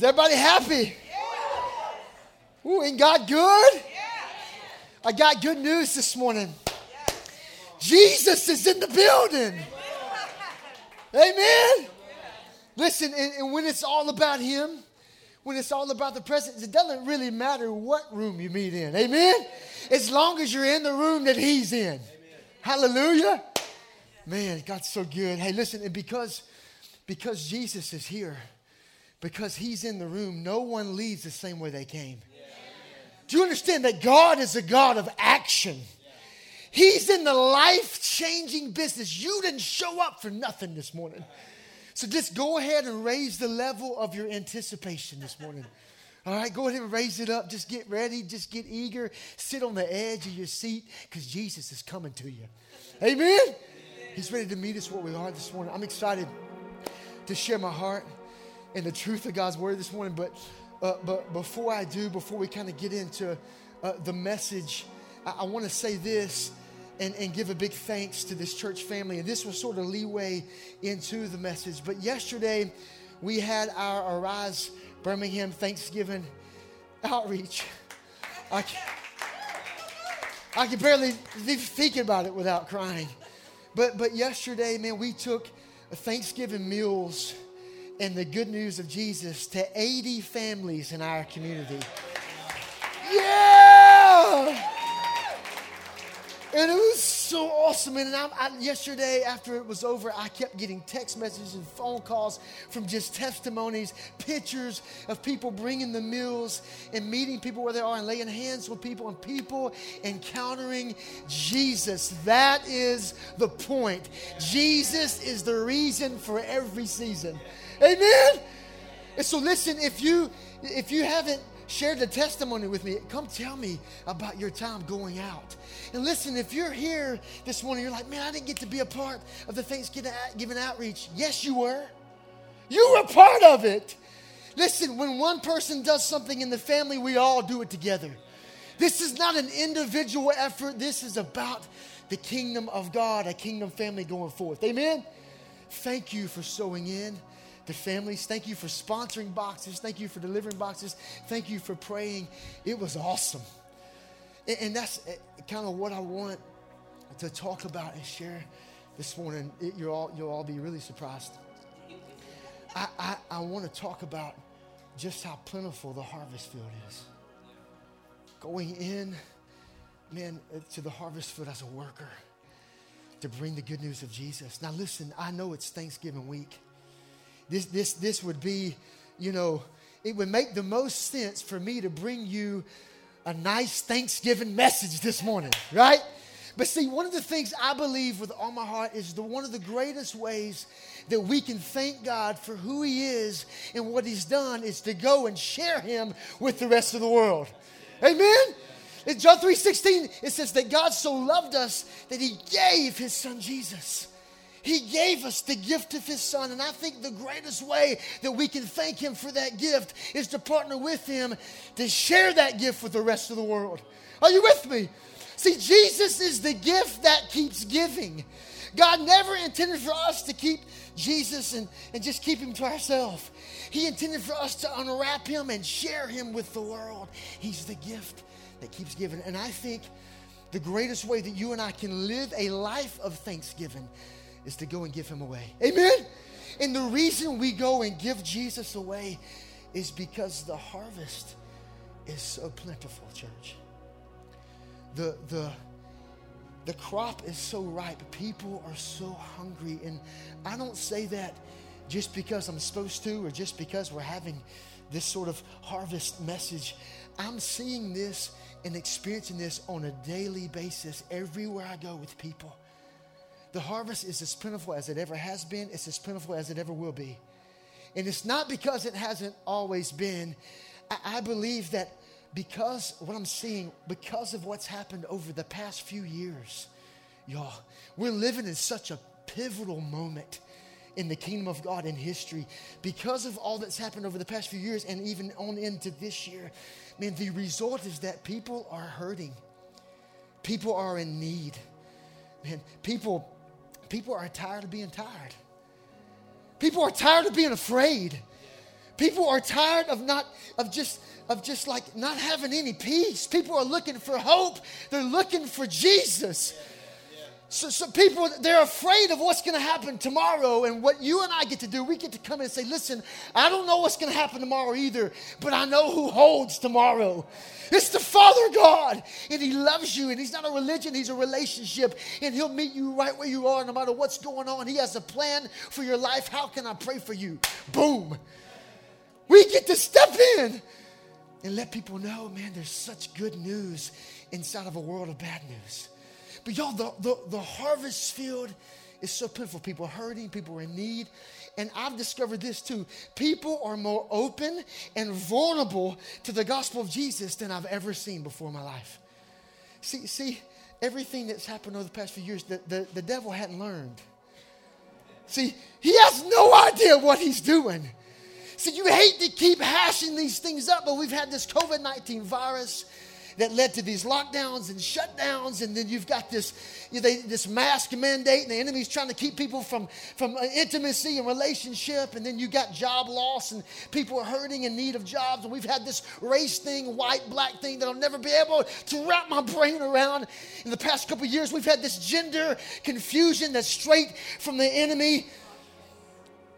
Is everybody happy? Ooh, ain't God good? I got good news this morning. Jesus is in the building. Amen. Listen, and, and when it's all about Him, when it's all about the presence, it doesn't really matter what room you meet in. Amen? As long as you're in the room that He's in. Hallelujah. Man, God's so good. Hey, listen, and because because Jesus is here, because He's in the room, no one leaves the same way they came. Do you understand that God is a God of action? He's in the life changing business. You didn't show up for nothing this morning. So just go ahead and raise the level of your anticipation this morning. All right, go ahead and raise it up. Just get ready. Just get eager. Sit on the edge of your seat because Jesus is coming to you. Amen? He's ready to meet us where we are this morning. I'm excited to share my heart and the truth of God's word this morning. But, uh, but before I do, before we kind of get into uh, the message, I, I want to say this and, and give a big thanks to this church family. And this was sort of leeway into the message. But yesterday, we had our Arise Birmingham Thanksgiving outreach. I can, I can barely think about it without crying. But, but yesterday, man, we took Thanksgiving meals and the good news of Jesus to 80 families in our community. Yeah! And it was so awesome. And I, I, yesterday, after it was over, I kept getting text messages and phone calls from just testimonies, pictures of people bringing the meals and meeting people where they are and laying hands with people and people encountering Jesus. That is the point. Jesus is the reason for every season. Amen. And so listen, if you if you haven't shared the testimony with me, come tell me about your time going out. And listen, if you're here this morning, you're like, man, I didn't get to be a part of the Thanksgiving outreach. Yes, you were. You were part of it. Listen, when one person does something in the family, we all do it together. This is not an individual effort. This is about the kingdom of God, a kingdom family going forth. Amen? Thank you for sowing in the families. Thank you for sponsoring boxes. Thank you for delivering boxes. Thank you for praying. It was awesome. And, and that's eh, kind of what I want to talk about and share this morning. It, you'll, all, you'll all be really surprised. I, I, I want to talk about just how plentiful the harvest field is. Going in, man, eh, to the harvest field as a worker to bring the good news of Jesus. Now, listen, I know it's Thanksgiving week. This, this, this would be, you know, it would make the most sense for me to bring you a nice Thanksgiving message this morning, right? But see, one of the things I believe with all my heart is the one of the greatest ways that we can thank God for who He is and what He's done is to go and share Him with the rest of the world. Amen. In John 3:16, it says that God so loved us that He gave His Son Jesus. He gave us the gift of His Son. And I think the greatest way that we can thank Him for that gift is to partner with Him to share that gift with the rest of the world. Are you with me? See, Jesus is the gift that keeps giving. God never intended for us to keep Jesus and, and just keep Him to ourselves. He intended for us to unwrap Him and share Him with the world. He's the gift that keeps giving. And I think the greatest way that you and I can live a life of thanksgiving is to go and give him away. Amen? And the reason we go and give Jesus away is because the harvest is so plentiful, church. The, the, the crop is so ripe. People are so hungry. And I don't say that just because I'm supposed to or just because we're having this sort of harvest message. I'm seeing this and experiencing this on a daily basis everywhere I go with people. The harvest is as plentiful as it ever has been, it's as plentiful as it ever will be. And it's not because it hasn't always been. I, I believe that because what I'm seeing, because of what's happened over the past few years, y'all, we're living in such a pivotal moment in the kingdom of God in history because of all that's happened over the past few years and even on into this year. Man, the result is that people are hurting. People are in need. Man, people People are tired of being tired. People are tired of being afraid. People are tired of not, of just, of just like not having any peace. People are looking for hope. They're looking for Jesus. So, so people, they're afraid of what's going to happen tomorrow. And what you and I get to do, we get to come in and say, listen, I don't know what's going to happen tomorrow either, but I know who holds tomorrow. It's the Father God. And He loves you. And He's not a religion, He's a relationship. And He'll meet you right where you are, no matter what's going on. He has a plan for your life. How can I pray for you? Boom. We get to step in and let people know, man, there's such good news inside of a world of bad news. But y'all, the, the, the harvest field is so pitiful. People are hurting, people are in need. And I've discovered this too. People are more open and vulnerable to the gospel of Jesus than I've ever seen before in my life. See, see, everything that's happened over the past few years, the, the, the devil hadn't learned. See, he has no idea what he's doing. See, you hate to keep hashing these things up, but we've had this COVID 19 virus that led to these lockdowns and shutdowns. And then you've got this, you know, they, this mask mandate, and the enemy's trying to keep people from, from uh, intimacy and relationship. And then you got job loss, and people are hurting in need of jobs. And we've had this race thing, white, black thing that I'll never be able to wrap my brain around. In the past couple years, we've had this gender confusion that's straight from the enemy.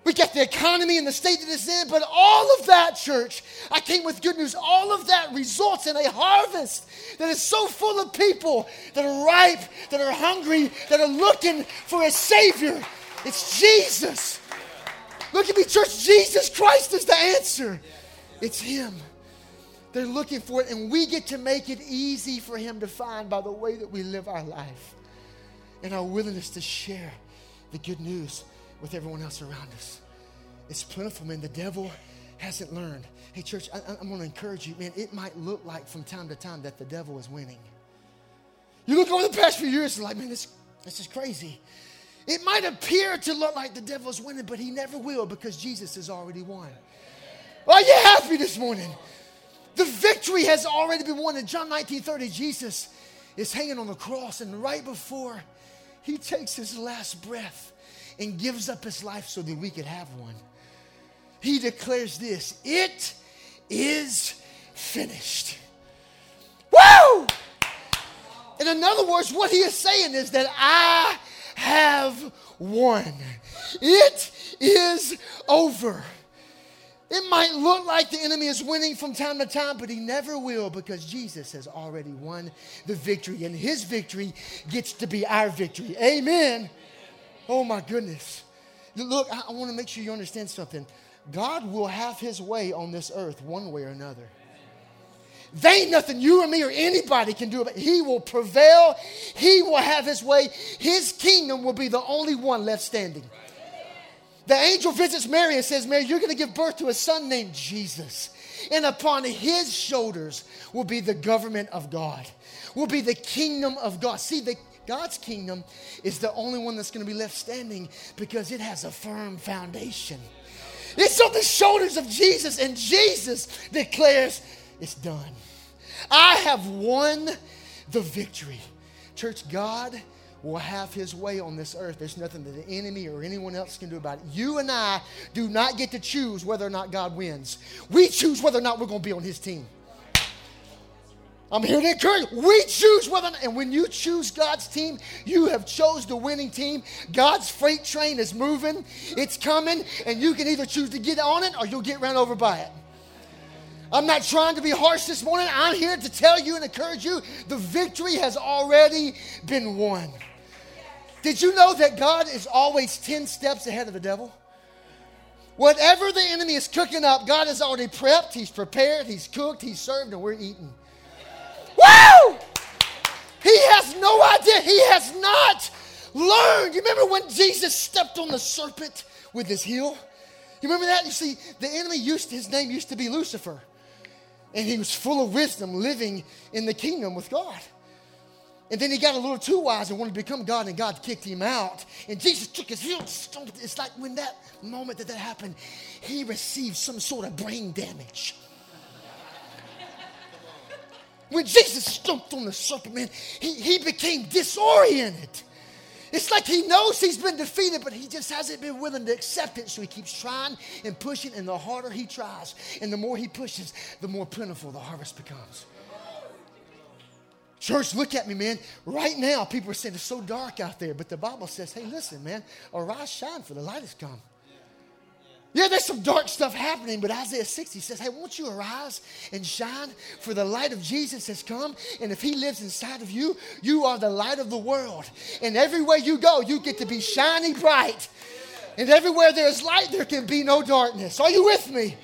We got the economy and the state that it's in, but all of that, church, I came with good news. All of that results in a harvest that is so full of people that are ripe, that are hungry, that are looking for a Savior. It's Jesus. Look at me, church. Jesus Christ is the answer. It's Him. They're looking for it, and we get to make it easy for Him to find by the way that we live our life and our willingness to share the good news with everyone else around us. It's plentiful, man. The devil hasn't learned. Hey, church, I, am going to encourage you, man. It might look like from time to time that the devil is winning. You look over the past few years, like, man, this, this is crazy. It might appear to look like the devil is winning, but he never will because Jesus has already won. Are you happy this morning? The victory has already been won. In John 19 30, Jesus is hanging on the cross, and right before he takes his last breath, and gives up his life so that we could have one. He declares this it is finished. Woo! In other words, what he is saying is that I have won. It is over. It might look like the enemy is winning from time to time, but he never will because Jesus has already won the victory, and his victory gets to be our victory. Amen. Oh my goodness. Look, I, I want to make sure you understand something. God will have his way on this earth one way or another. There ain't nothing you or me or anybody can do about it. He will prevail. He will have his way. His kingdom will be the only one left standing. The angel visits Mary and says, Mary, you're going to give birth to a son named Jesus. And upon his shoulders will be the government of God, will be the kingdom of God. See, the God's kingdom is the only one that's going to be left standing because it has a firm foundation. It's on the shoulders of Jesus, and Jesus declares, It's done. I have won the victory. Church, God will have his way on this earth. There's nothing that the enemy or anyone else can do about it. You and I do not get to choose whether or not God wins. We choose whether or not we're going to be on his team. I'm here to encourage you. We choose whether, and when you choose God's team, you have chose the winning team. God's freight train is moving, it's coming, and you can either choose to get on it or you'll get run over by it. I'm not trying to be harsh this morning. I'm here to tell you and encourage you the victory has already been won. Did you know that God is always 10 steps ahead of the devil? Whatever the enemy is cooking up, God has already prepped, He's prepared, He's cooked, He's served, and we're eating. Woo! He has no idea. He has not learned. You remember when Jesus stepped on the serpent with his heel? You remember that? You see, the enemy used his name used to be Lucifer. And he was full of wisdom, living in the kingdom with God. And then he got a little too wise and wanted to become God, and God kicked him out. And Jesus took his heel. It's like when that moment that that happened, he received some sort of brain damage. When Jesus stomped on the serpent, man, he, he became disoriented. It's like he knows he's been defeated, but he just hasn't been willing to accept it. So he keeps trying and pushing, and the harder he tries, and the more he pushes, the more plentiful the harvest becomes. Church, look at me, man. Right now, people are saying it's so dark out there, but the Bible says, hey, listen, man, arise, shine, for the light has come. Yeah, there's some dark stuff happening, but Isaiah 60 says, Hey, won't you arise and shine? For the light of Jesus has come, and if he lives inside of you, you are the light of the world. And everywhere you go, you get to be shining bright. And everywhere there's light, there can be no darkness. Are you with me?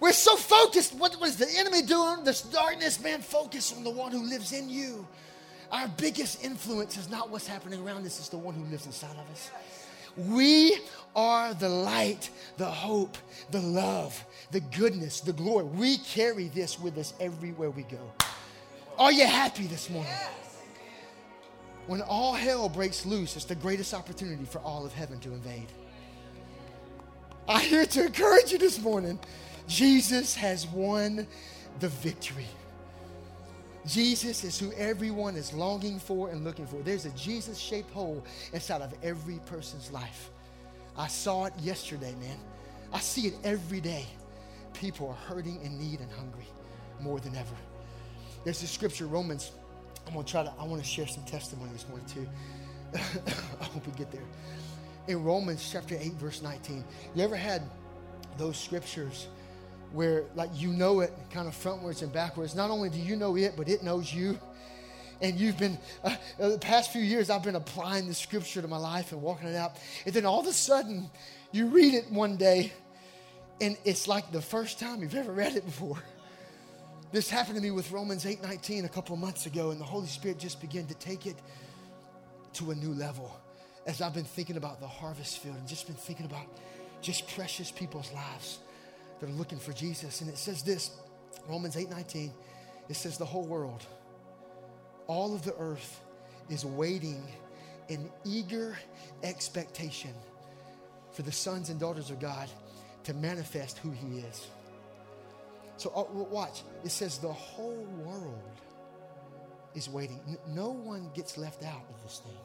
We're so focused. What was the enemy doing? This darkness, man, focus on the one who lives in you. Our biggest influence is not what's happening around us, it's the one who lives inside of us. We are the light, the hope, the love, the goodness, the glory. We carry this with us everywhere we go. Are you happy this morning? When all hell breaks loose, it's the greatest opportunity for all of heaven to invade. I'm here to encourage you this morning. Jesus has won the victory. Jesus is who everyone is longing for and looking for. There's a Jesus shaped hole inside of every person's life. I saw it yesterday, man. I see it every day. People are hurting in need and hungry more than ever. There's this scripture, Romans. I'm gonna try to, I want to share some testimony this morning too. I hope we get there. In Romans chapter 8, verse 19, you ever had those scriptures where like you know it kind of frontwards and backwards. Not only do you know it, but it knows you. And you've been, uh, uh, the past few years, I've been applying the scripture to my life and walking it out. And then all of a sudden, you read it one day, and it's like the first time you've ever read it before. This happened to me with Romans 8 19 a couple of months ago, and the Holy Spirit just began to take it to a new level as I've been thinking about the harvest field and just been thinking about just precious people's lives that are looking for Jesus. And it says this Romans 8 19, it says, The whole world, all of the earth is waiting in eager expectation for the sons and daughters of God to manifest who He is. So, uh, watch. It says, The whole world is waiting. No one gets left out of this thing.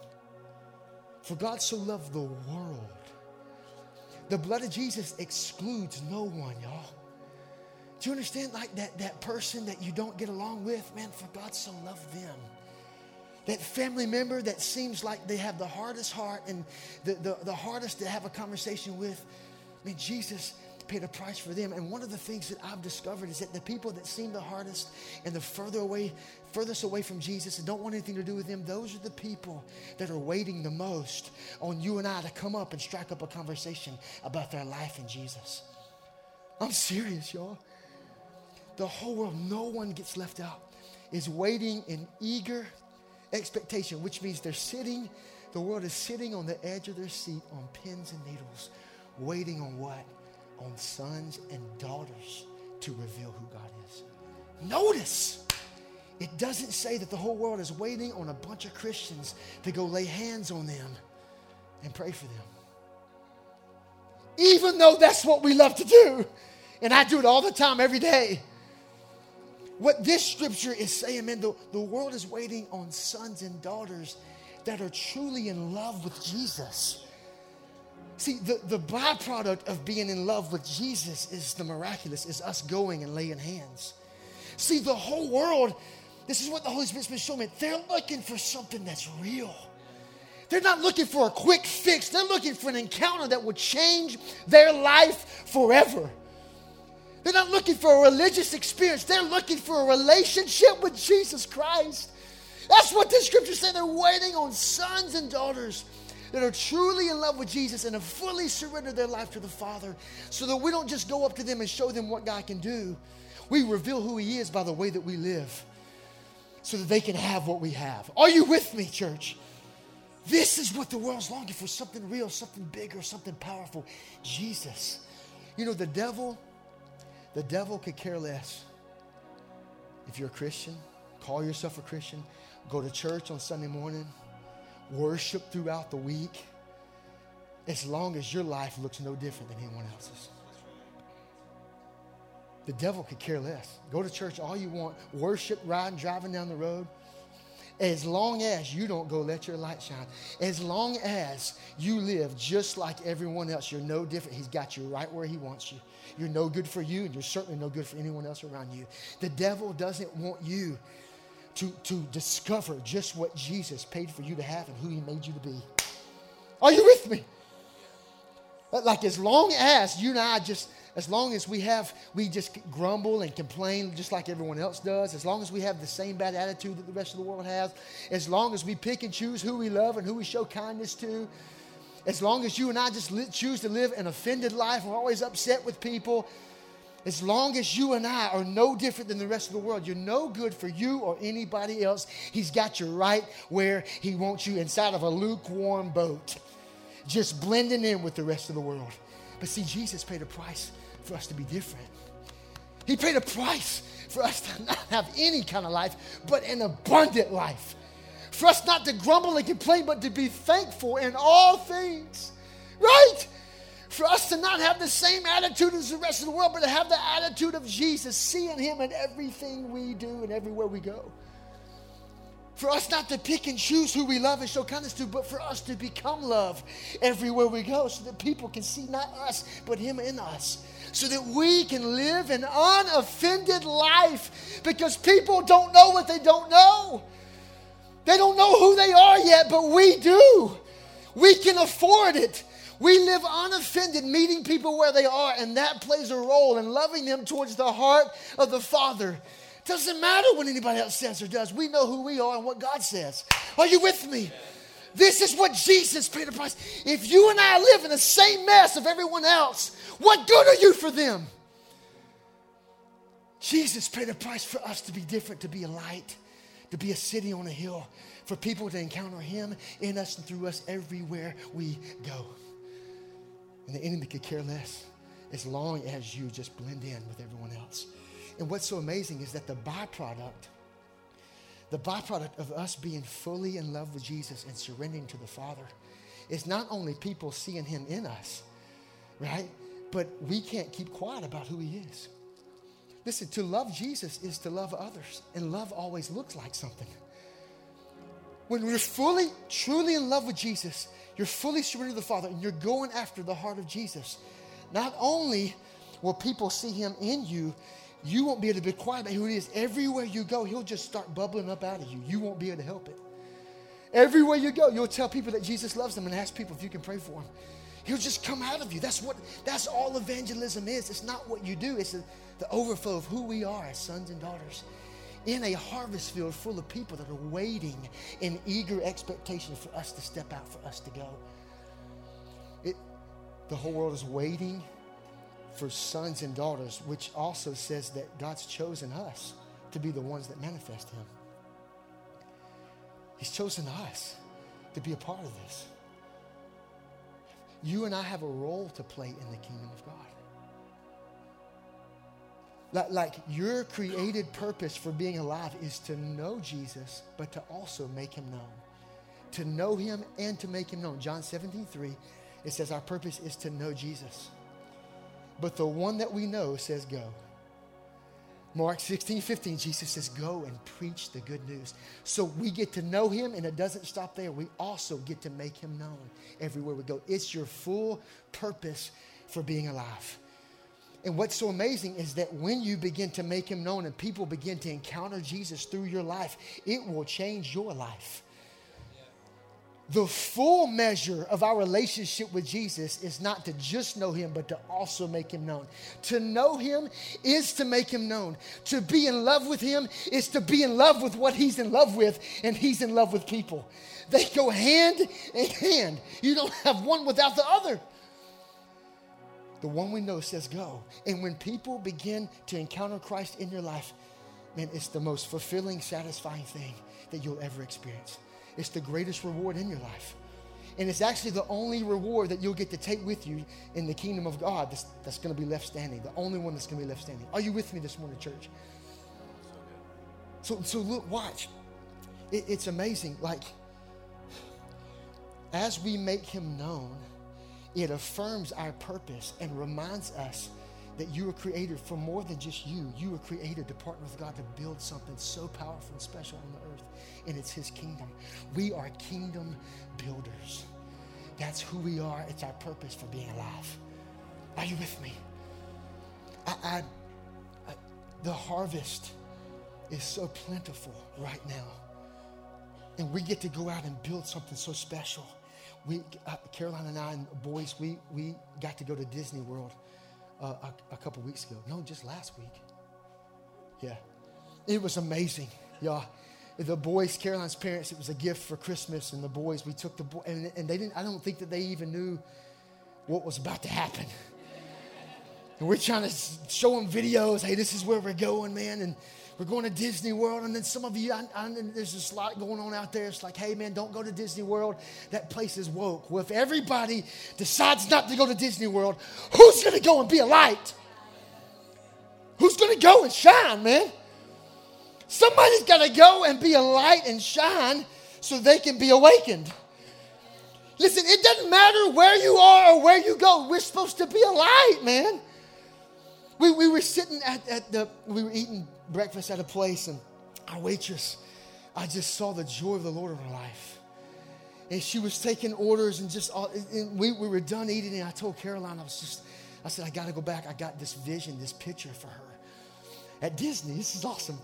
For God so loved the world the blood of Jesus excludes no one, y'all. Do you understand? Like that, that person that you don't get along with, man, for God so loved them. That family member that seems like they have the hardest heart and the, the, the hardest to have a conversation with, I mean, Jesus paid a price for them. And one of the things that I've discovered is that the people that seem the hardest and the further away, furthest away from Jesus and don't want anything to do with him, those are the people that are waiting the most on you and I to come up and strike up a conversation about their life in Jesus. I'm serious, y'all. The whole world, no one gets left out, is waiting in eager expectation, which means they're sitting, the world is sitting on the edge of their seat on pins and needles, waiting on what? on sons and daughters to reveal who God is. Notice, it doesn't say that the whole world is waiting on a bunch of Christians to go lay hands on them and pray for them. Even though that's what we love to do, and I do it all the time, every day. What this scripture is saying, man, the, the world is waiting on sons and daughters that are truly in love with Jesus See, the, the byproduct of being in love with Jesus is the miraculous, is us going and laying hands. See, the whole world, this is what the Holy Spirit's been showing me. They're looking for something that's real. They're not looking for a quick fix. They're looking for an encounter that will change their life forever. They're not looking for a religious experience. They're looking for a relationship with Jesus Christ. That's what this scripture said. They're waiting on sons and daughters that are truly in love with Jesus and have fully surrendered their life to the Father so that we don't just go up to them and show them what God can do. We reveal who He is by the way that we live so that they can have what we have. Are you with me, church? This is what the world's longing for something real, something bigger, something powerful. Jesus. You know, the devil, the devil could care less if you're a Christian, call yourself a Christian, go to church on Sunday morning worship throughout the week as long as your life looks no different than anyone else's. The devil could care less. Go to church all you want, worship, riding, driving down the road. as long as you don't go let your light shine, as long as you live just like everyone else, you're no different. He's got you right where He wants you. You're no good for you, and you're certainly no good for anyone else around you. The devil doesn't want you to, to discover just what Jesus paid for you to have and who He made you to be. Are you with me? Like, as long as you and I just as long as we have we just grumble and complain just like everyone else does as long as we have the same bad attitude that the rest of the world has as long as we pick and choose who we love and who we show kindness to as long as you and i just li- choose to live an offended life we're always upset with people as long as you and I are no different than the rest of the world, you're no good for you or anybody else. He's got you right where He wants you inside of a lukewarm boat, just blending in with the rest of the world. But see, Jesus paid a price for us to be different. He paid a price for us to not have any kind of life, but an abundant life. For us not to grumble and complain, but to be thankful in all things. Right? For us to not have the same attitude as the rest of the world, but to have the attitude of Jesus, seeing Him in everything we do and everywhere we go. For us not to pick and choose who we love and show kindness to, but for us to become love everywhere we go so that people can see not us, but Him in us so that we can live an unoffended life because people don't know what they don't know. They don't know who they are yet, but we do. We can afford it. We live unoffended, meeting people where they are, and that plays a role in loving them towards the heart of the Father. Doesn't matter what anybody else says or does. We know who we are and what God says. Are you with me? This is what Jesus paid the price. If you and I live in the same mess of everyone else, what good are you for them? Jesus paid a price for us to be different, to be a light, to be a city on a hill, for people to encounter Him in us and through us everywhere we go. And the enemy could care less as long as you just blend in with everyone else. And what's so amazing is that the byproduct the byproduct of us being fully in love with Jesus and surrendering to the Father is not only people seeing Him in us, right? But we can't keep quiet about who He is. Listen, to love Jesus is to love others, and love always looks like something. When you're fully, truly in love with Jesus, you're fully surrendered to the Father, and you're going after the heart of Jesus. Not only will people see Him in you, you won't be able to be quiet about who he is. Everywhere you go, he'll just start bubbling up out of you. You won't be able to help it. Everywhere you go, you'll tell people that Jesus loves them and ask people if you can pray for them. He'll just come out of you. That's what that's all evangelism is. It's not what you do, it's a, the overflow of who we are as sons and daughters in a harvest field full of people that are waiting in eager expectation for us to step out, for us to go. It, the whole world is waiting for sons and daughters, which also says that God's chosen us to be the ones that manifest Him. He's chosen us to be a part of this. You and I have a role to play in the kingdom of God. Like, your created purpose for being alive is to know Jesus, but to also make him known. To know him and to make him known. John 17, 3, it says our purpose is to know Jesus. But the one that we know says, Go. Mark 16, 15, Jesus says, Go and preach the good news. So we get to know him, and it doesn't stop there. We also get to make him known everywhere we go. It's your full purpose for being alive. And what's so amazing is that when you begin to make him known and people begin to encounter Jesus through your life, it will change your life the full measure of our relationship with Jesus is not to just know him, but to also make him known. To know him is to make him known. To be in love with him is to be in love with what he's in love with, and he's in love with people. They go hand in hand. You don't have one without the other. The one we know says go. And when people begin to encounter Christ in your life, man, it's the most fulfilling, satisfying thing that you'll ever experience. It's the greatest reward in your life. And it's actually the only reward that you'll get to take with you in the kingdom of God that's, that's going to be left standing. The only one that's going to be left standing. Are you with me this morning, church? So, so look, watch. It, it's amazing. Like, as we make him known, it affirms our purpose and reminds us that you were created for more than just you. You were created to partner with God to build something so powerful and special on the earth, and it's His kingdom. We are kingdom builders. That's who we are. It's our purpose for being alive. Are you with me? I, I, I, the harvest is so plentiful right now. And we get to go out and build something so special. We, uh, Caroline and I and boys, we, we got to go to Disney World uh, a, a couple weeks ago. No, just last week. Yeah. It was amazing, y'all. The boys, Caroline's parents, it was a gift for Christmas, and the boys, we took the boy, and, and they didn't, I don't think that they even knew what was about to happen. And we're trying to show them videos. Hey, this is where we're going, man. And we're going to Disney World. And then some of you, I, I, there's a lot going on out there. It's like, hey, man, don't go to Disney World. That place is woke. Well, if everybody decides not to go to Disney World, who's going to go and be a light? Who's going to go and shine, man? Somebody's got to go and be a light and shine so they can be awakened. Listen, it doesn't matter where you are or where you go. We're supposed to be a light, man. We, we were sitting at, at the, we were eating breakfast at a place, and our waitress, I just saw the joy of the Lord in her life. And she was taking orders, and just all, and we, we were done eating, and I told Caroline, I was just, I said, I got to go back. I got this vision, this picture for her at Disney. This is awesome.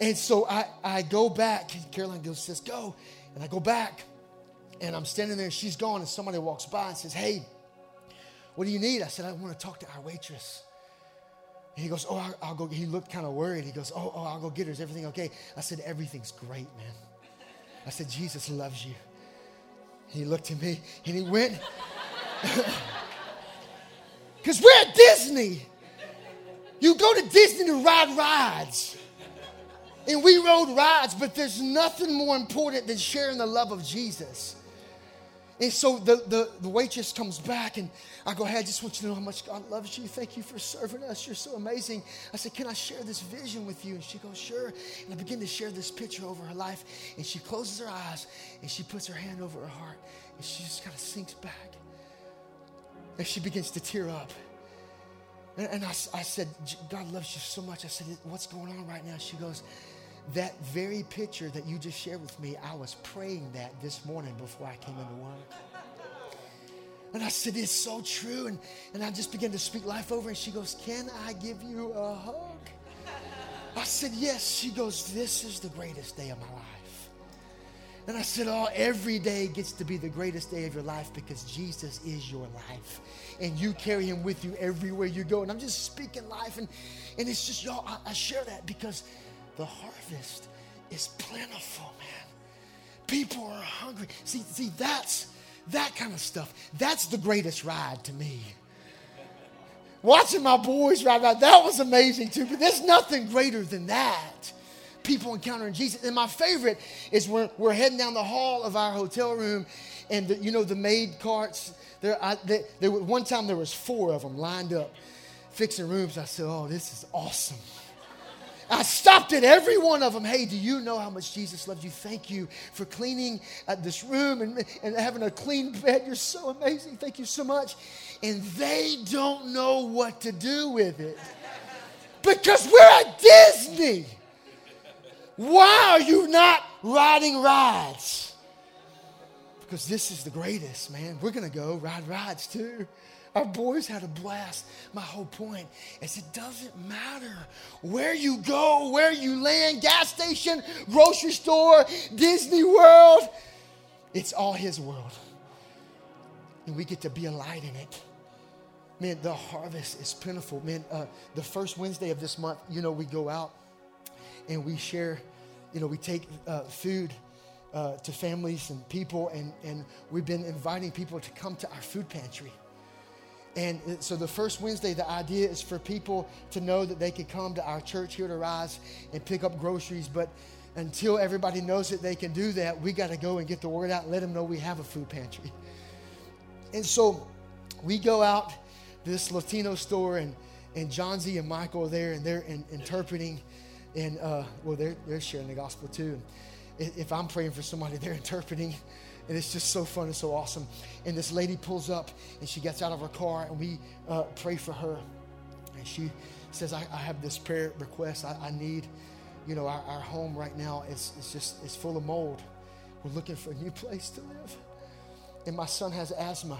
And so I, I go back. Caroline goes, says, go. And I go back, and I'm standing there, and she's gone, and somebody walks by and says, hey, what do you need? I said, I want to talk to our waitress. He goes, Oh, I'll, I'll go. He looked kind of worried. He goes, oh, oh, I'll go get her. Is everything okay? I said, Everything's great, man. I said, Jesus loves you. He looked at me and he went, Because we're at Disney. You go to Disney to ride rides. And we rode rides, but there's nothing more important than sharing the love of Jesus. And so the, the, the, waitress comes back, and I go, Hey, I just want you to know how much God loves you. Thank you for serving us. You're so amazing. I said, Can I share this vision with you? And she goes, Sure. And I begin to share this picture over her life. And she closes her eyes, and she puts her hand over her heart, and she just kind of sinks back. And she begins to tear up. And, and I, I said, God loves you so much. I said, What's going on right now? She goes, that very picture that you just shared with me, I was praying that this morning before I came into work. And I said, It's so true. And, and I just began to speak life over. And she goes, Can I give you a hug? I said, Yes. She goes, This is the greatest day of my life. And I said, Oh, every day gets to be the greatest day of your life because Jesus is your life. And you carry him with you everywhere you go. And I'm just speaking life. And, and it's just, y'all, I, I share that because the harvest is plentiful, man. People are hungry. See, see, that's that kind of stuff. That's the greatest ride to me. Watching my boys ride around, that was amazing too. But there's nothing greater than that. People encountering Jesus. And my favorite is when we're heading down the hall of our hotel room, and the, you know the maid carts. There, there, one time there was four of them lined up, fixing rooms. I said, "Oh, this is awesome." I stopped at every one of them. Hey, do you know how much Jesus loves you? Thank you for cleaning uh, this room and, and having a clean bed. You're so amazing. Thank you so much. And they don't know what to do with it because we're at Disney. Why are you not riding rides? Because this is the greatest, man. We're going to go ride rides too. Our boys had a blast. My whole point is it doesn't matter where you go, where you land, gas station, grocery store, Disney World. It's all His world. And we get to be a light in it. Man, the harvest is plentiful. Man, uh, the first Wednesday of this month, you know, we go out and we share, you know, we take uh, food. Uh, to families and people, and, and we've been inviting people to come to our food pantry. And so the first Wednesday, the idea is for people to know that they can come to our church here to Rise and pick up groceries. But until everybody knows that they can do that, we got to go and get the word out and let them know we have a food pantry. And so we go out this Latino store, and, and John Z and Michael are there, and they're in, interpreting, and uh, well, they're, they're sharing the gospel too. And if I'm praying for somebody, they're interpreting. And it's just so fun and so awesome. And this lady pulls up and she gets out of her car and we uh, pray for her. and she says, I, I have this prayer request. I, I need, you know, our, our home right now is, just, it's full of mold. We're looking for a new place to live. And my son has asthma.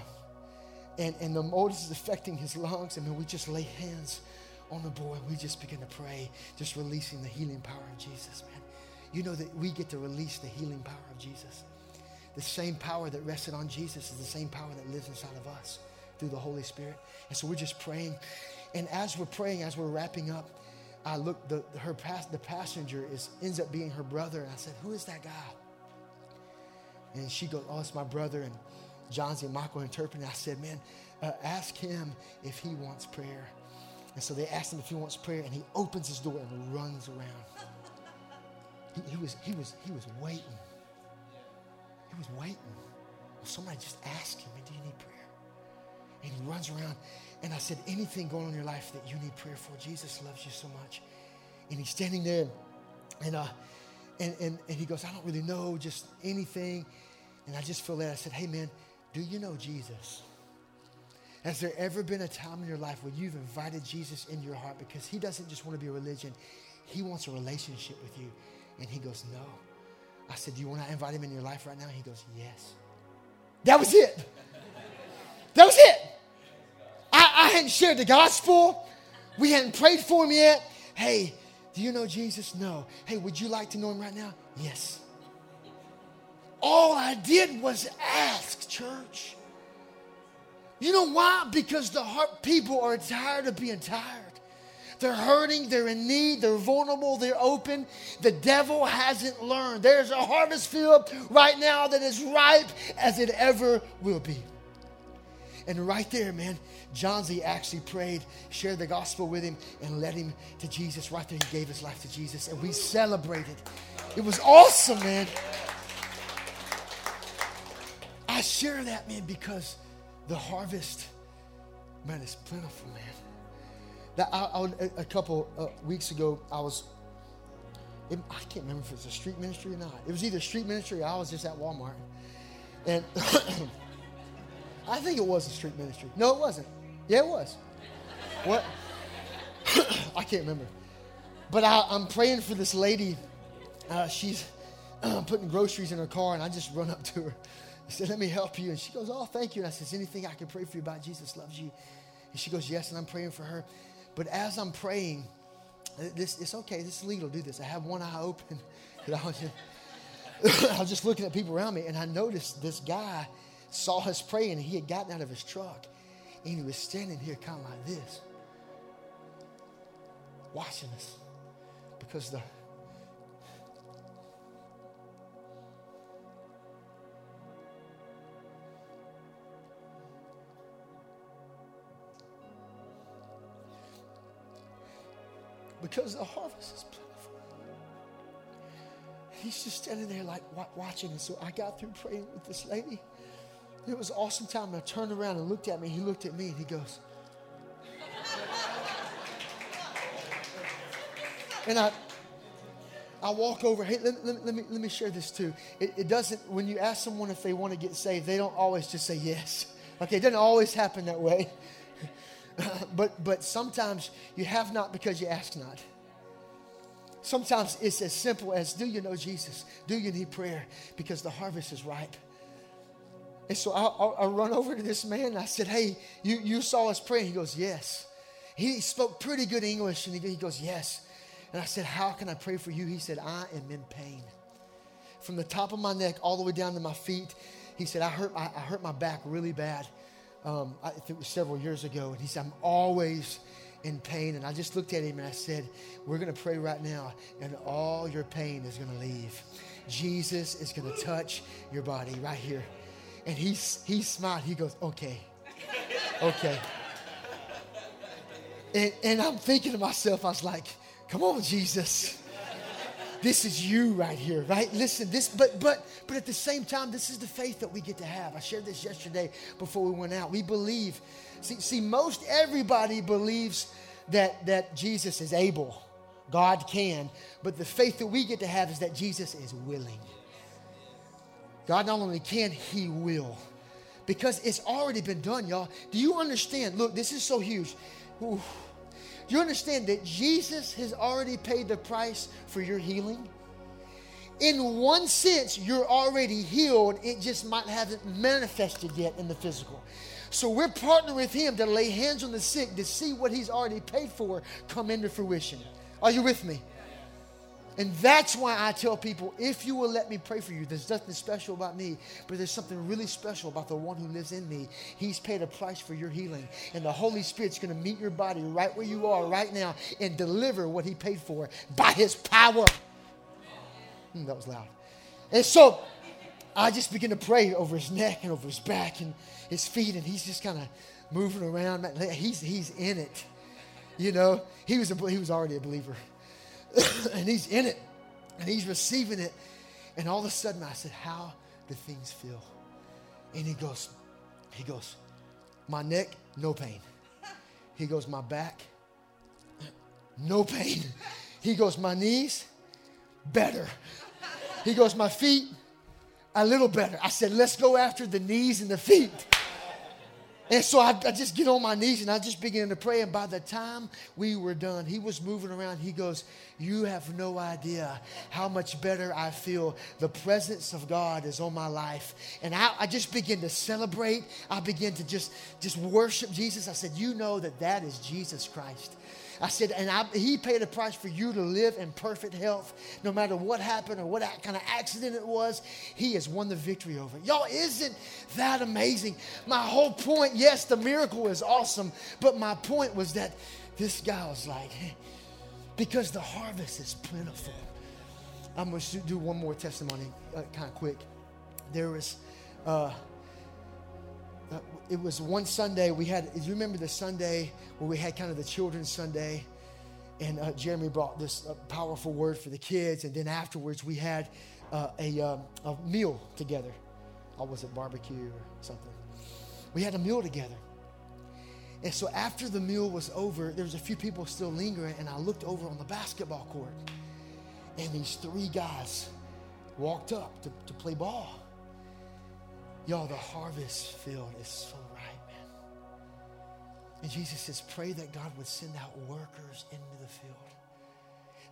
And, and the mold is affecting his lungs. And then we just lay hands on the boy. and We just begin to pray, just releasing the healing power of Jesus, man. You know that we get to release the healing power of Jesus. The same power that rested on Jesus is the same power that lives inside of us through the Holy Spirit. And so we're just praying. And as we're praying, as we're wrapping up, I look, the, her pass, the passenger is, ends up being her brother. And I said, Who is that guy? And she goes, Oh, it's my brother. And John and Michael interpreting. I said, Man, uh, ask him if he wants prayer. And so they asked him if he wants prayer, and he opens his door and runs around. He, he was, he, was, he was waiting. He was waiting. Somebody just asked him, Do you need prayer? And he runs around. And I said, Anything going on in your life that you need prayer for? Jesus loves you so much. And he's standing there, and, uh, and, and, and he goes, I don't really know, just anything. And I just feel that. I said, Hey, man, do you know Jesus? Has there ever been a time in your life where you've invited Jesus into your heart because he doesn't just want to be a religion, he wants a relationship with you? And he goes, No. I said, Do you want to invite him in your life right now? He goes, Yes. That was it. That was it. I, I hadn't shared the gospel. We hadn't prayed for him yet. Hey, do you know Jesus? No. Hey, would you like to know him right now? Yes. All I did was ask, church. You know why? Because the heart people are tired of being tired. They're hurting, they're in need, they're vulnerable, they're open. The devil hasn't learned. There's a harvest field right now that is ripe as it ever will be. And right there, man, John Z actually prayed, shared the gospel with him, and led him to Jesus. Right there, he gave his life to Jesus, and we celebrated. It was awesome, man. I share that, man, because the harvest, man, is plentiful, man. That I, I, a couple uh, weeks ago, I was, it, I can't remember if it was a street ministry or not. It was either street ministry or I was just at Walmart. And I think it was a street ministry. No, it wasn't. Yeah, it was. What? I can't remember. But I, am praying for this lady. Uh, she's uh, putting groceries in her car, and I just run up to her. I said, Let me help you. And she goes, Oh, thank you. And I says, anything I can pray for you about? Jesus loves you. And she goes, Yes. And I'm praying for her. But as I'm praying, this it's okay. This is legal to do this. I have one eye open. I was, just, I was just looking at people around me, and I noticed this guy saw us praying, and he had gotten out of his truck, and he was standing here kind of like this, watching us, because the because the harvest is plentiful. And He's just standing there like watching. And so I got through praying with this lady. It was awesome time. And I turned around and looked at me. He looked at me and he goes, and I, I walk over. Hey, let, let, let, me let me share this too. It, it doesn't. When you ask someone if they want to get saved, they don't always just say yes. Okay, it doesn't always happen that way. but, but sometimes you have not because you ask not. Sometimes it's as simple as do you know Jesus? Do you need prayer? Because the harvest is ripe. And so I, I, I run over to this man I said, Hey, you, you saw us praying. He goes, Yes. He spoke pretty good English and he, he goes, Yes. And I said, How can I pray for you? He said, I am in pain. From the top of my neck all the way down to my feet. He said, I hurt, I, I hurt my back really bad um, I it was several years ago, and he said, I'm always in pain. And I just looked at him and I said, We're going to pray right now, and all your pain is going to leave. Jesus is going to touch your body right here. And he, he smiled. He goes, Okay, okay. And, and I'm thinking to myself, I was like, Come on, Jesus this is you right here, right? Listen, this, but but but at the same time, this is the faith that we get to have. I shared this yesterday before we went out. We believe. See, see, most everybody believes that that Jesus is able, God can, but the faith that we get to have is that Jesus is willing. God not only can, He will. Because it's already been done, y'all. Do you understand? Look, this is so huge. Ooh. You understand that Jesus has already paid the price for your healing? In one sense, you're already healed. It just might haven't manifested yet in the physical. So we're partnering with him to lay hands on the sick to see what he's already paid for come into fruition. Are you with me? And that's why I tell people if you will let me pray for you, there's nothing special about me, but there's something really special about the one who lives in me. He's paid a price for your healing. And the Holy Spirit's going to meet your body right where you are right now and deliver what He paid for by His power. Mm, that was loud. And so I just begin to pray over his neck and over his back and his feet, and he's just kind of moving around. He's, he's in it. You know, he was, a, he was already a believer. and he's in it and he's receiving it. And all of a sudden I said, How do things feel? And he goes, he goes, my neck, no pain. He goes, my back, no pain. He goes, my knees, better. He goes, my feet, a little better. I said, let's go after the knees and the feet. And so I, I, just get on my knees and I just begin to pray. And by the time we were done, he was moving around. He goes, You have no idea how much better I feel. The presence of God is on my life. And I, I just begin to celebrate. I begin to just, just worship Jesus. I said, You know that that is Jesus Christ. I said, and I, he paid a price for you to live in perfect health. No matter what happened or what kind of accident it was, he has won the victory over it. Y'all, isn't that amazing? My whole point, yes, the miracle is awesome, but my point was that this guy was like, because the harvest is plentiful. I'm going to do one more testimony, uh, kind of quick. There was. Uh, uh, it was one Sunday we had. You remember the Sunday where we had kind of the children's Sunday, and uh, Jeremy brought this uh, powerful word for the kids, and then afterwards we had uh, a, um, a meal together. I was it barbecue or something? We had a meal together. And so after the meal was over, there was a few people still lingering, and I looked over on the basketball court, and these three guys walked up to, to play ball. Y'all, the harvest field is so ripe, man. And Jesus says, pray that God would send out workers into the field.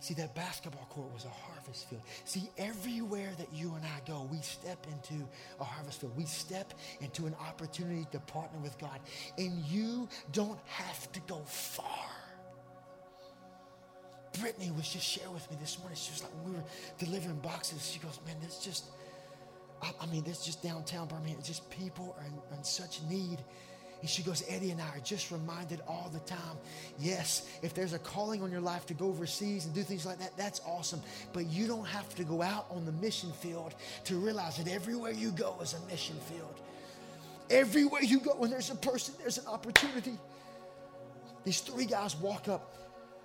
See, that basketball court was a harvest field. See, everywhere that you and I go, we step into a harvest field. We step into an opportunity to partner with God. And you don't have to go far. Brittany was just sharing with me this morning. She was like, when we were delivering boxes, she goes, man, that's just I, I mean, there's just downtown Birmingham, just people are in, in such need. And she goes, Eddie and I are just reminded all the time yes, if there's a calling on your life to go overseas and do things like that, that's awesome. But you don't have to go out on the mission field to realize that everywhere you go is a mission field. Everywhere you go, when there's a person, there's an opportunity. These three guys walk up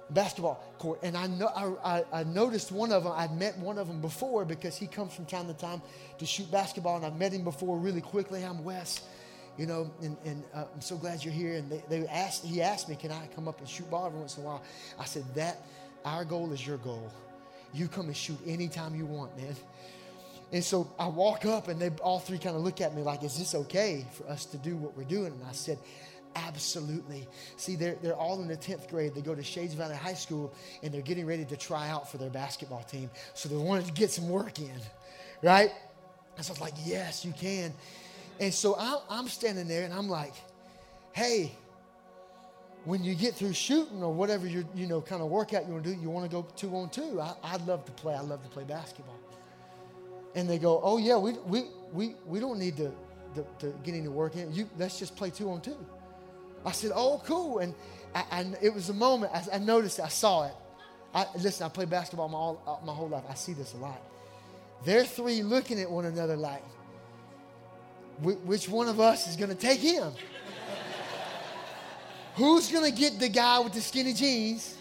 basketball court. And I, know, I, I, noticed one of them, I'd met one of them before because he comes from time to time to shoot basketball. And I've met him before really quickly. I'm Wes, you know, and, and uh, I'm so glad you're here. And they, they asked, he asked me, can I come up and shoot ball every once in a while? I said, that, our goal is your goal. You come and shoot anytime you want, man. And so I walk up and they all three kind of look at me like, is this okay for us to do what we're doing? And I said, Absolutely. See, they're, they're all in the 10th grade. They go to Shades Valley High School and they're getting ready to try out for their basketball team. So they wanted to get some work in, right? And so I was like, yes, you can. And so I'm, I'm standing there and I'm like, hey, when you get through shooting or whatever you you know kind of workout you want to do, you want to go two on two. I, I'd love to play. I love to play basketball. And they go, oh yeah, we we we, we don't need to, to, to get any work in. You let's just play two on two. I said, oh, cool. And I, it was a moment, I, I noticed, I saw it. I, listen, I played basketball my, all, uh, my whole life. I see this a lot. They're three looking at one another like, which one of us is going to take him? Who's going to get the guy with the skinny jeans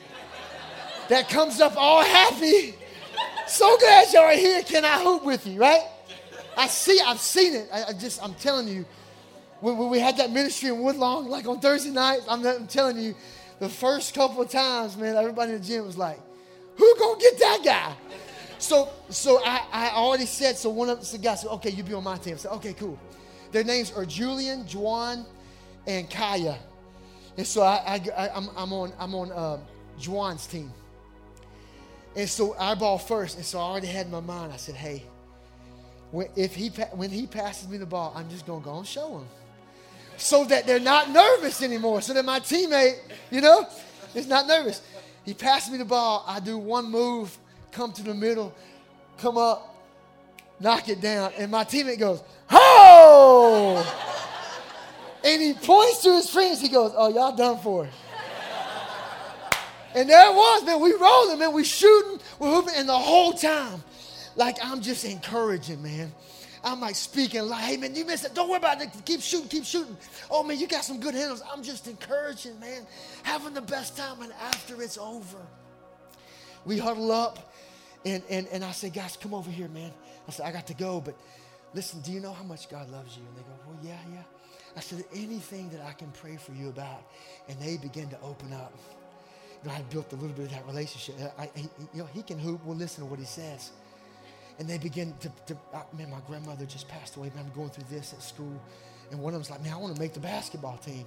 that comes up all happy? So glad are here. Can I hoop with you, right? I see, I've seen it. I, I just, I'm telling you, when, we had that ministry in Woodlawn, like on Thursday night, I'm, I'm telling you, the first couple of times, man, everybody in the gym was like, who gonna get that guy? So, so I, I already said, so one of the guys said, okay, you be on my team. I said, okay, cool. Their names are Julian, Juan, and Kaya. And so I, I, am I'm on, I'm on uh, Juwan's team. And so I ball first. And so I already had in my mind, I said, hey, when, if he, when he passes me the ball, I'm just to go and show him. So that they're not nervous anymore. So that my teammate, you know, is not nervous. He passes me the ball. I do one move, come to the middle, come up, knock it down. And my teammate goes, Ho! and he points to his friends. He goes, Oh, y'all done for. and there it was, man. We rolling, man. We shooting, we're hooping. And the whole time, like I'm just encouraging, man. I'm like speaking like, hey man, you missed it. Don't worry about it. Keep shooting, keep shooting. Oh man, you got some good handles. I'm just encouraging, man. Having the best time, and after it's over, we huddle up, and and and I say, guys, come over here, man. I said, I got to go, but listen, do you know how much God loves you? And they go, well, yeah, yeah. I said, anything that I can pray for you about, and they begin to open up. You know, I built a little bit of that relationship. I, he, you know, he can hoop. We'll listen to what he says and they begin to, to uh, man, my grandmother just passed away, man, I'm going through this at school. And one of them's like, man, I want to make the basketball team.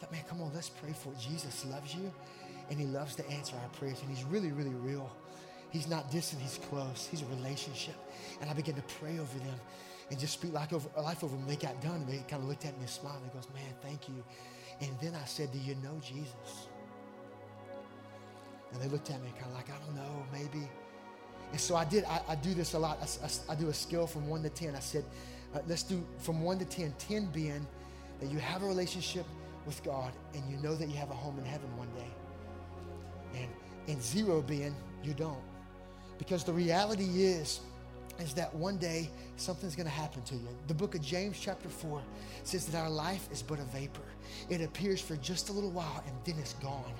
Like, man, come on, let's pray for it. Jesus loves you, and he loves to answer our prayers, and he's really, really real. He's not distant, he's close. He's a relationship. And I began to pray over them and just speak life over, life over them. They got done, and they kind of looked at me and smiled, and goes, man, thank you. And then I said, do you know Jesus? And they looked at me kind of like, I don't know, maybe. And so I did, I, I do this a lot. I, I, I, do a scale from one to 10. I said, uh, let's do from one to 10, 10 being that you have a relationship with God and you know that you have a home in heaven one day. And, and zero being you don't. Because the reality is, is that one day something's going to happen to you. The book of James, chapter 4, says that our life is but a vapor. It appears for just a little while and then it's gone.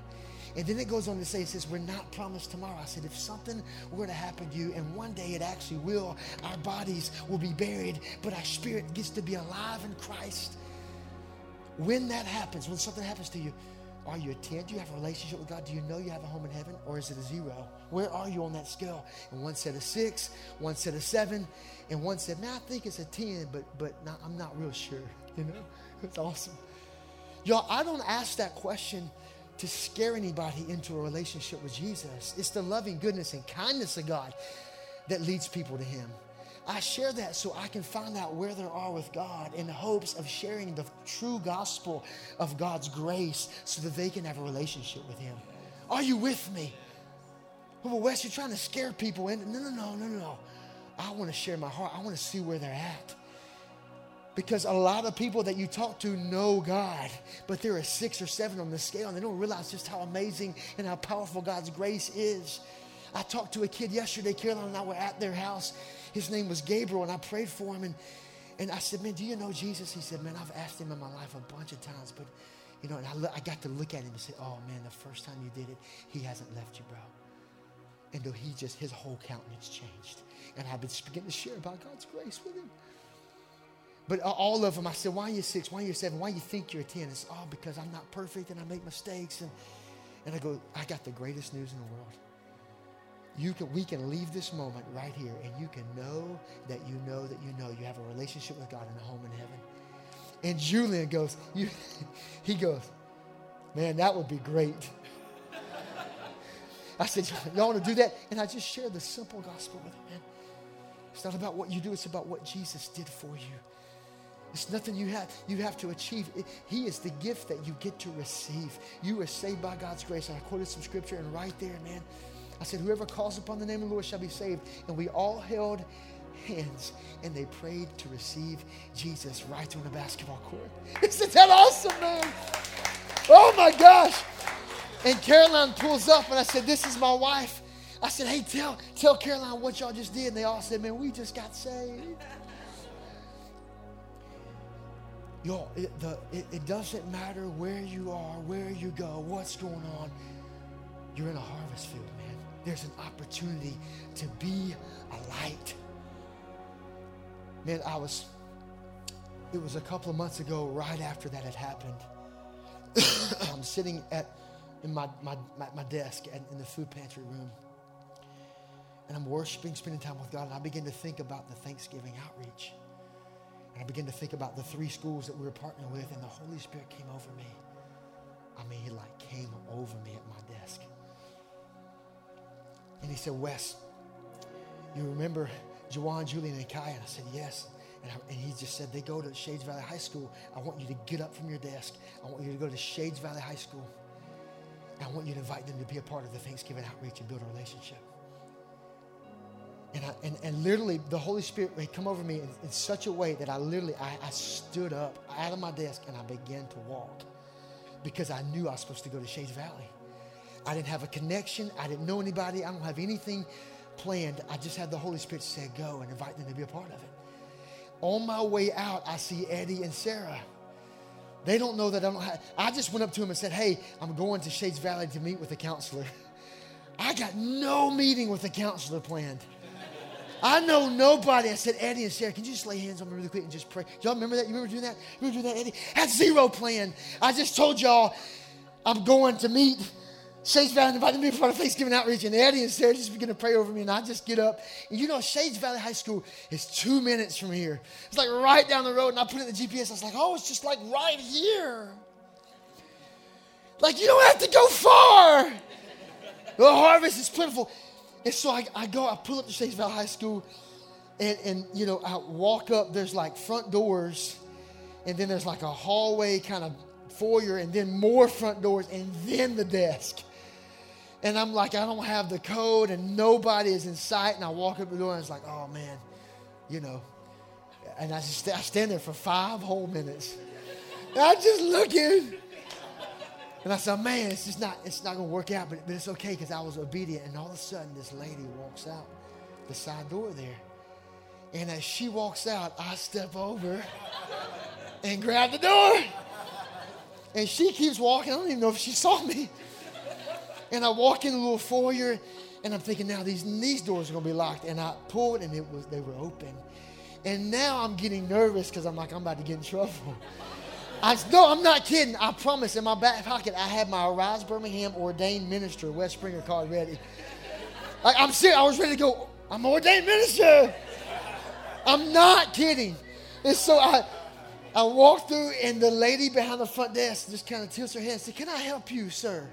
And then it goes on to say, it says, We're not promised tomorrow. I said, If something were to happen to you, and one day it actually will, our bodies will be buried, but our spirit gets to be alive in Christ. When that happens, when something happens to you, are you a 10? Do you have a relationship with God? Do you know you have a home in heaven? Or is it a zero? Where are you on that scale? And one said a six, one said a seven, and one said, man, I think it's a 10, but but not, I'm not real sure. You know? It's awesome. Y'all, I don't ask that question to scare anybody into a relationship with Jesus. It's the loving goodness and kindness of God that leads people to Him. I share that so I can find out where they are with God in hopes of sharing the true gospel of God's grace so that they can have a relationship with Him. Are you with me? Well, Wes, you're trying to scare people. And no, no, no, no, no. I want to share my heart. I want to see where they're at. Because a lot of people that you talk to know God, but there are six or seven on the scale and they don't realize just how amazing and how powerful God's grace is. I talked to a kid yesterday, Caroline and I were at their house. His name was Gabriel, and I prayed for him. And, and I said, Man, do you know Jesus? He said, Man, I've asked him in my life a bunch of times, but, you know, and I, I got to look at him and say, Oh, man, the first time you did it, he hasn't left you, bro. And though he just, his whole countenance changed. And I've been beginning to share about God's grace with him. But uh, all of them, I said, why are you six? Why are you seven? Why you think you're a 10? It's all oh, because I'm not perfect and I make mistakes. And, and I go, I got the greatest news in the world. You can, we can leave this moment right here and you can know that you know that you know you have a relationship with God and a home in heaven. And Julian goes, you, he goes, man, that would be great. I said, y'all want to do that? And I just share the simple gospel with him. It's not about what you do, it's about what Jesus did for you. It's nothing you have you have to achieve. he is the gift that you get to receive. You are saved by God's grace. And I quoted some scripture, and right there, man, I said, Whoever calls upon the name of the Lord shall be saved. And we all held hands and they prayed to receive Jesus right on the basketball court. Isn't that awesome, man? Oh my gosh. And Caroline pulls up and I said, This is my wife. I said, Hey, tell, tell Caroline what y'all just did. And they all said, Man, we just got saved. Yo, it, the, it, it doesn't matter where you are, where you go, what's going on. You're in a harvest field, man. There's an opportunity to be a light. Man, I was, it was a couple of months ago, right after that had happened. I'm sitting at in my, my, my, my desk at, in the food pantry room. And I'm worshiping, spending time with God, and I begin to think about the Thanksgiving outreach. And I began to think about the three schools that we were partnering with, and the Holy Spirit came over me. I mean, he like came over me at my desk. And he said, Wes, you remember Juwan, Julian, and Kai? And I said, yes. And, I, and, he just said, they go to Shades Valley High School. I want you to get up from your desk. I want you to go to Shades Valley High School. I want you to invite them to be a part of the Thanksgiving outreach and build a relationship. And, I, and, and literally, the Holy Spirit had come over me in, in such a way that I literally, I, I stood up out of my desk and I began to walk because I knew I was supposed to go to Shades Valley. I didn't have a connection. I didn't know anybody. I don't have anything planned. I just had the Holy Spirit say, go and invite them to be a part of it. On my way out, I see Eddie and Sarah. They don't know that I don't have, I just went up to him and said, hey, I'm going to Shades Valley to meet with a counselor. I got no meeting with a counselor planned. I know nobody. I said, Eddie and Sarah, can you just lay hands on me really quick and just pray? Y'all remember that? You remember doing that? You remember doing that, Eddie? Had zero plan. I just told y'all I'm going to meet Shades Valley invited me for a Thanksgiving outreach, and Eddie and Sarah just begin to pray over me, and I just get up. And you know, Shades Valley High School is two minutes from here. It's like right down the road, and I put it in the GPS. I was like, oh, it's just like right here. Like, you don't have to go far. the harvest is plentiful. And so I, I go, I pull up to Shades Valley High School, and, and, you know, I walk up. There's like front doors, and then there's like a hallway kind of foyer, and then more front doors, and then the desk. And I'm like, I don't have the code, and nobody is in sight. And I walk up the door, and it's like, oh man, you know. And I just I stand there for five whole minutes. And I'm just looking. And I said, man, it's just not, it's not gonna work out, but, but it's okay because I was obedient. And all of a sudden, this lady walks out the side door there. And as she walks out, I step over and grab the door. And she keeps walking. I don't even know if she saw me. And I walk in the little foyer, and I'm thinking, now these, these doors are gonna be locked. And I pulled, and it was they were open. And now I'm getting nervous because I'm like, I'm about to get in trouble. I no, I'm not kidding. I promise. In my back pocket, I had my Arise Birmingham ordained minister Wes Springer card ready. I'm serious. I was ready to go. I'm ordained minister. I'm not kidding. And so I, I walked through, and the lady behind the front desk just kind of tilts her head and said, "Can I help you, sir?"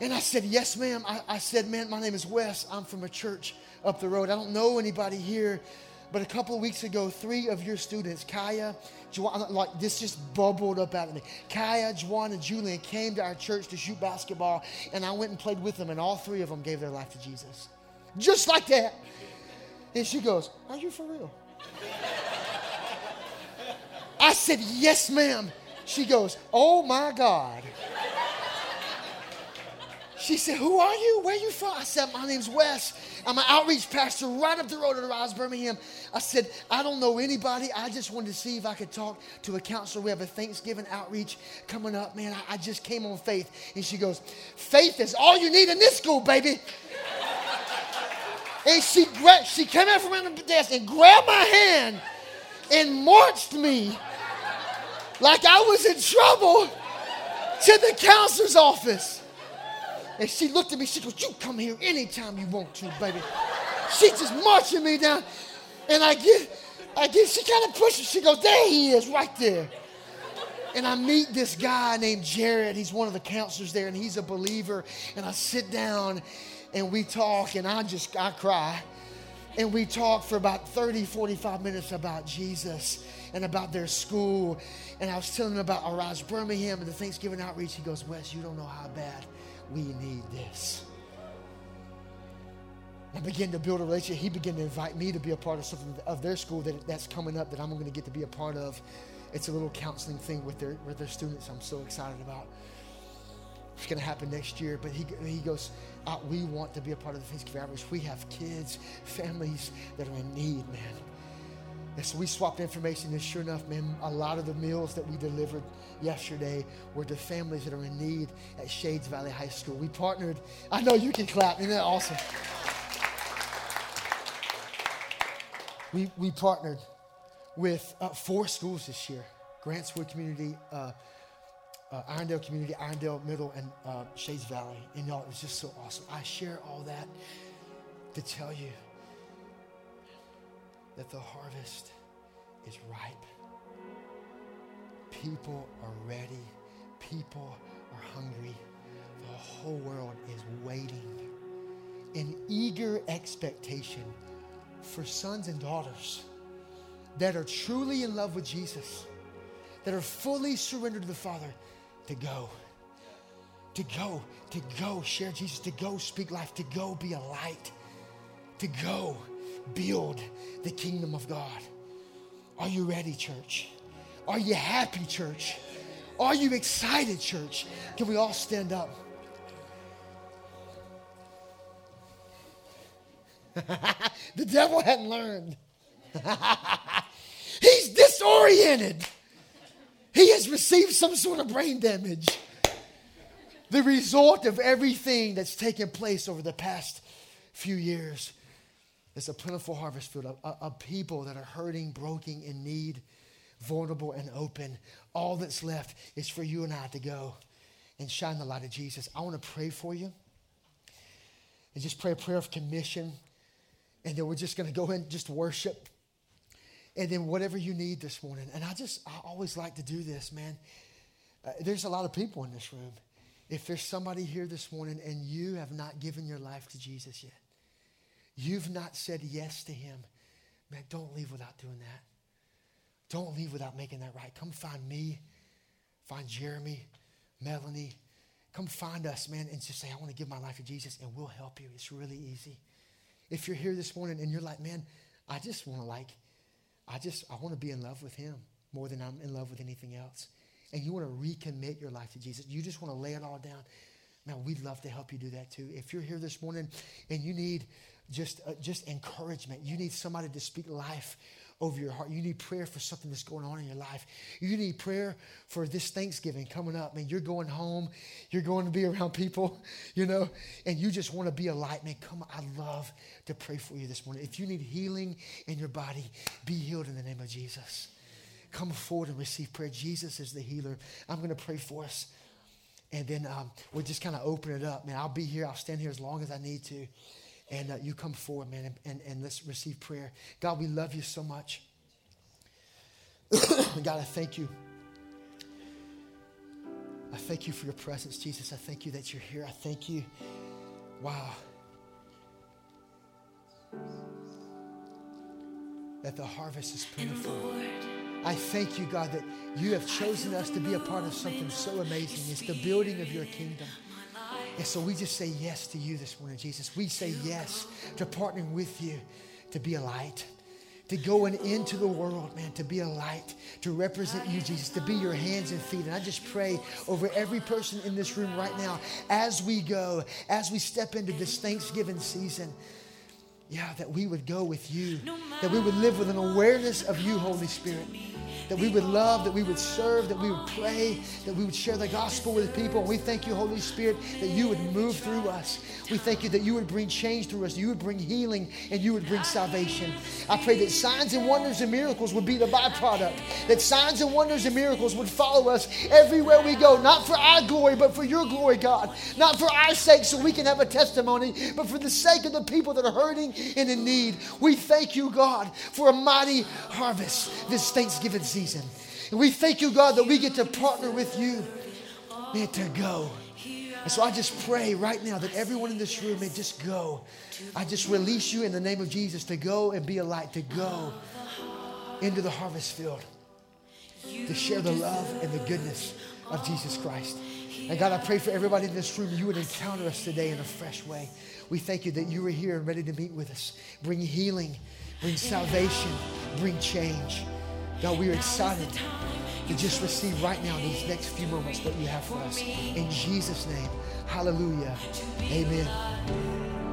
And I said, Yes, ma'am. I, I, said, Man, my name is Wes. I'm from a church up the road. I don't know anybody here, but a couple of weeks ago, three of your students, Kaya, Like this just bubbled up out of me. Kaya, Juwan, and Julian came to our church to shoot basketball, and I went and played with them, and all three of them gave their life to Jesus. Just like that. And she goes, Are you for real? I said, Yes, ma'am. She goes, Oh my God. She said, Who are you? Where are you from? I said, My name's Wes. I'm an outreach pastor right up the road at Arise Birmingham. I said, I don't know anybody. I just wanted to see if I could talk to a counselor. We have a Thanksgiving outreach coming up. Man, I, I just came on faith. And she goes, Faith is all you need in this school, baby. and she, gra- she came out from around the desk and grabbed my hand and marched me like I was in trouble to the counselor's office. And she looked at me, she goes, You come here anytime you want to, baby. She just marching me down. And I get, I get, she kind of pushes, she goes, There he is, right there. And I meet this guy named Jared. He's one of the counselors there, and he's a believer. And I sit down and we talk, and I just, I cry. And we talk for about 30, 45 minutes about Jesus and about their school. And I was telling him about Arise Birmingham and the Thanksgiving outreach. He goes, Wes, you don't know how bad we need this. I began to build a relationship. He began to invite me to be a part of something of their school that, that's coming up that I'm going to get to be a part of. It's a little counseling thing with their with their students. I'm so excited about. It's going to happen next year. But he he goes, uh, we want to be a part of the Thanksgiving outreach. We have kids, families that are in need, man. And so we swapped information, and sure enough, man, a lot of the meals that we delivered yesterday were to families that are in need at Shades Valley High School. We partnered. I know you can clap. Isn't that awesome? We, we partnered with uh, four schools this year Grantswood Community, uh, uh, Irondale Community, Irondale Middle, and uh, Shades Valley. And y'all, it was just so awesome. I share all that to tell you that the harvest is ripe. People are ready. People are hungry. The whole world is waiting in eager expectation for sons and daughters that are truly in love with Jesus, that are fully surrendered to the Father, to go. To go, to go share Jesus, to go speak life, to go be a light, to go build the kingdom of God. Are you ready, church? Are you happy, church? Are you excited, church? Can we all stand up? the devil hadn't learned. He's disoriented. He has received some sort of brain damage. The result of everything that's taken place over the past few years is a plentiful harvest field of, of people that are hurting, broken, in need, vulnerable, and open. All that's left is for you and I to go and shine the light of Jesus. I want to pray for you and just pray a prayer of commission. And then we're just going to go and just worship. And then whatever you need this morning. And I just, I always like to do this, man. Uh, there's a lot of people in this room. If there's somebody here this morning and you have not given your life to Jesus yet, you've not said yes to him, man, don't leave without doing that. Don't leave without making that right. Come find me, find Jeremy, Melanie. Come find us, man, and just say, I want to give my life to Jesus, and we'll help you. It's really easy. If you're here this morning and you're like, man, I just want to like, I just, I want to be in love with him more than I'm in love with anything else. And you want to recommit your life to Jesus. You just want to lay it all down. Man, we'd love to help you do that too. If you're here this morning and you need just, uh, just encouragement, you need somebody to speak life over your heart. You need prayer for something that's going on in your life. You need prayer for this Thanksgiving coming up. Man, you're going home. You're going to be around people, you know, and you just want to be a light. Man, come on. I'd love to pray for you this morning. If you need healing in your body, be healed in the name of Jesus. Come forward and receive prayer. Jesus is the healer. I'm going to pray for us. And then um, we'll just kind of open it up. Man, I'll be here. I'll stand here as long as I need to. And uh, you come forward, man, and, and, and let's receive prayer. God, we love you so much. God, I thank you. I thank you for your presence, Jesus. I thank you that you're here. I thank you. Wow. That the harvest is plentiful. I thank you, God, that you have chosen us to be a part of something so amazing. It's the building of your kingdom. And so we just say yes to you this morning, Jesus. We say yes to partnering with you to be a light, to going into the world, man, to be a light, to represent you, Jesus, to be your hands and feet. And I just pray over every person in this room right now as we go, as we step into this Thanksgiving season. Yeah, that we would go with you, that we would live with an awareness of you, Holy Spirit that we would love, that we would serve, that we would pray, that we would share the gospel with people. And we thank you, Holy Spirit, that you would move through us. We thank you that you would bring change through us, you would bring healing, and you would bring salvation. I pray that signs and wonders and miracles would be the byproduct, that signs and wonders and miracles would follow us everywhere we go, not for our glory, but for your glory, God. Not for our sake so we can have a testimony, but for the sake of the people that are hurting and in need. We thank you, God, for a mighty harvest this Thanksgiving season season. And we thank you, God, that we get to partner with you, man, to go. And so I just pray right now that everyone in this room may just go. I just release you in the name of Jesus to go and be a light, to go into the harvest field, to share the love and the goodness of Jesus Christ. And God, I pray for everybody in this room, you would encounter us today in a fresh way. We thank you that you are here and ready to meet with us. Bring healing, bring salvation, bring change. God, we are excited to just receive right now, these next few moments, what you have for us. In Jesus' name, hallelujah. Amen.